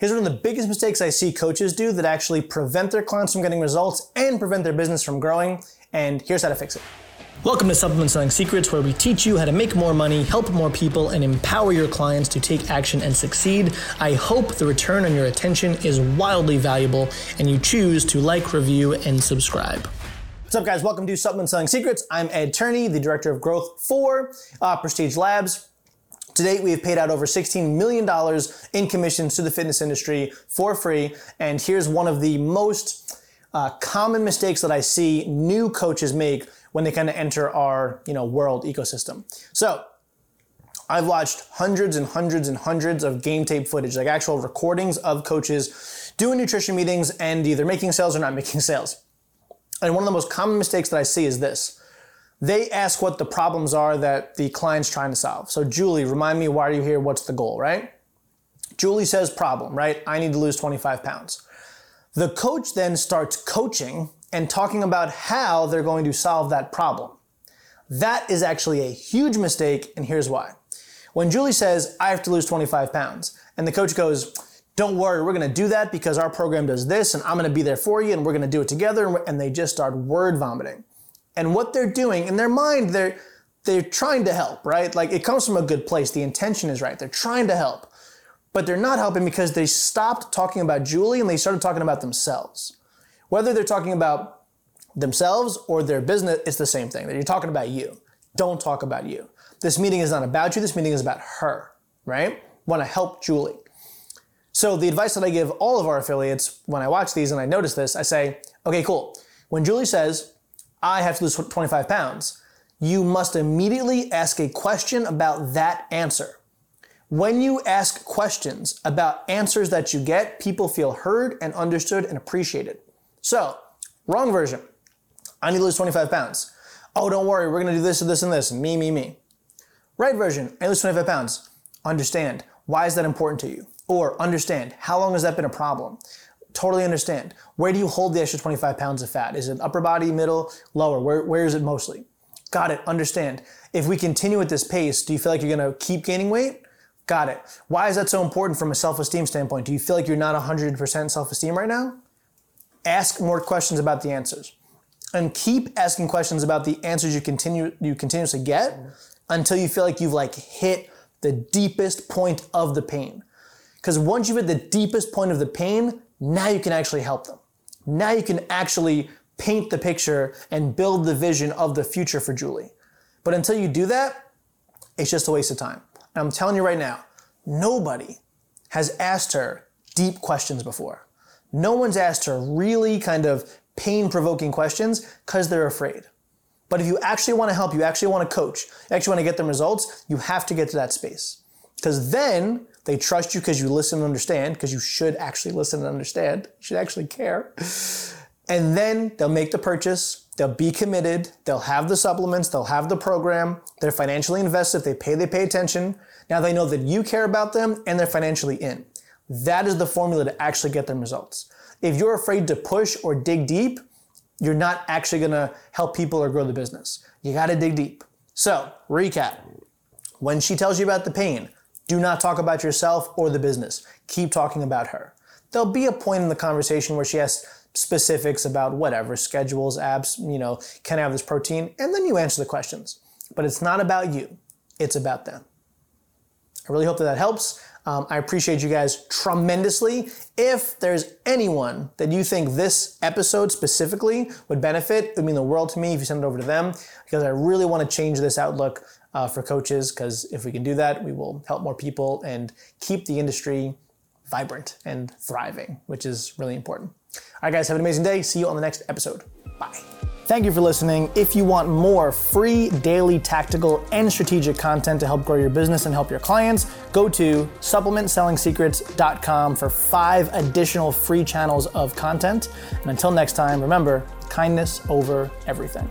Here's one of the biggest mistakes I see coaches do that actually prevent their clients from getting results and prevent their business from growing. And here's how to fix it. Welcome to Supplement Selling Secrets, where we teach you how to make more money, help more people, and empower your clients to take action and succeed. I hope the return on your attention is wildly valuable and you choose to like, review, and subscribe. What's up, guys? Welcome to Supplement Selling Secrets. I'm Ed Turney, the Director of Growth for uh, Prestige Labs. To date, we have paid out over $16 million in commissions to the fitness industry for free. And here's one of the most uh, common mistakes that I see new coaches make when they kind of enter our you know world ecosystem. So I've watched hundreds and hundreds and hundreds of game tape footage, like actual recordings of coaches doing nutrition meetings and either making sales or not making sales. And one of the most common mistakes that I see is this they ask what the problems are that the client's trying to solve. So, Julie, remind me why are you here? What's the goal, right? Julie says, problem, right? I need to lose 25 pounds. The coach then starts coaching and talking about how they're going to solve that problem. That is actually a huge mistake, and here's why. When Julie says, I have to lose 25 pounds, and the coach goes, don't worry, we're gonna do that because our program does this, and I'm gonna be there for you, and we're gonna do it together, and they just start word vomiting and what they're doing in their mind they're they're trying to help right? Like it comes from a good place. The intention is right. They're trying to help but they're not helping because they stopped talking about julie and they started talking about themselves. Whether they're talking about themselves or their business it's the same thing. You're talking about you. Don't talk about you. This meeting is not about you. This meeting is about her right? Want to help julie. So the advice that i give all of our affiliates when i watch these and i notice this i say okay cool. When julie says I have to lose 25 pounds, you must immediately ask a question about that answer. When you ask questions about answers that you get, people feel heard and understood and appreciated. So, wrong version. I need to lose 25 pounds. Oh, don't worry, we're gonna do this and this and this. Me, me, me. Right version, I lose 25 pounds. Understand. Why is that important to you? Or understand, how long has that been a problem? Totally understand. Where do you hold the extra 25 pounds of fat? Is it upper body, middle, lower? Where, where is it mostly? Got it. Understand. If we continue at this pace, do you feel like you're going to keep gaining weight? Got it. Why is that so important from a self esteem standpoint? Do you feel like you're not 100% self esteem right now? Ask more questions about the answers. And keep asking questions about the answers you continue you continuously get until you feel like you've like hit the deepest point of the pain. Because once you've hit the deepest point of the pain, now you can actually help them. Now you can actually paint the picture and build the vision of the future for Julie. But until you do that, it's just a waste of time. And I'm telling you right now, nobody has asked her deep questions before. No one's asked her really kind of pain provoking questions because they're afraid. But if you actually want to help, you actually want to coach, you actually want to get them results, you have to get to that space. Because then they trust you because you listen and understand, because you should actually listen and understand. You should actually care. And then they'll make the purchase, they'll be committed, they'll have the supplements, they'll have the program, they're financially invested. If they pay, they pay attention. Now they know that you care about them and they're financially in. That is the formula to actually get them results. If you're afraid to push or dig deep, you're not actually gonna help people or grow the business. You gotta dig deep. So, recap. When she tells you about the pain, do not talk about yourself or the business. Keep talking about her. There'll be a point in the conversation where she asks specifics about whatever, schedules, apps, you know, can I have this protein? And then you answer the questions. But it's not about you, it's about them. I really hope that that helps. Um, I appreciate you guys tremendously. If there's anyone that you think this episode specifically would benefit, it would mean the world to me if you send it over to them because I really want to change this outlook uh, for coaches because if we can do that, we will help more people and keep the industry vibrant and thriving, which is really important. All right, guys, have an amazing day. See you on the next episode. Bye. Thank you for listening. If you want more free daily tactical and strategic content to help grow your business and help your clients, go to supplementsellingSecrets.com for five additional free channels of content. And until next time, remember kindness over everything.